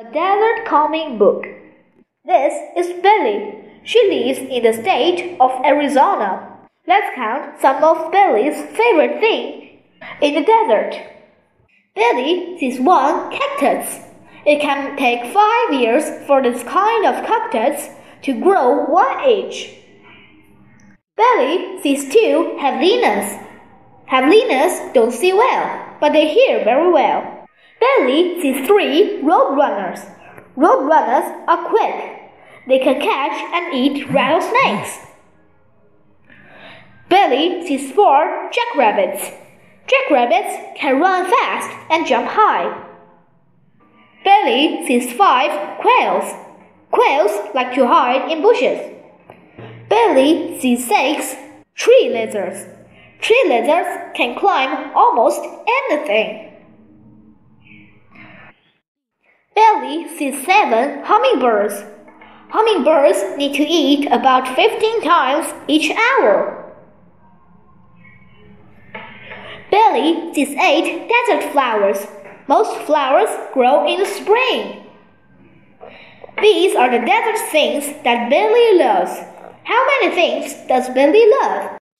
A desert counting book. This is Billy. She lives in the state of Arizona. Let's count some of Billy's favorite things in the desert. Billy sees one cactus. It can take five years for this kind of cactus to grow one inch. Billy sees two javelinas. Javelinas don't see well, but they hear very well. Billy sees three roadrunners. Roadrunners are quick. They can catch and eat rattlesnakes. Billy sees four jackrabbits. Jackrabbits can run fast and jump high. Billy sees five quails. Quails like to hide in bushes. Billy sees six tree lizards. Tree lizards can climb almost anything. Billy sees seven hummingbirds. Hummingbirds need to eat about 15 times each hour. Billy sees eight desert flowers. Most flowers grow in the spring. These are the desert things that Billy loves. How many things does Billy love?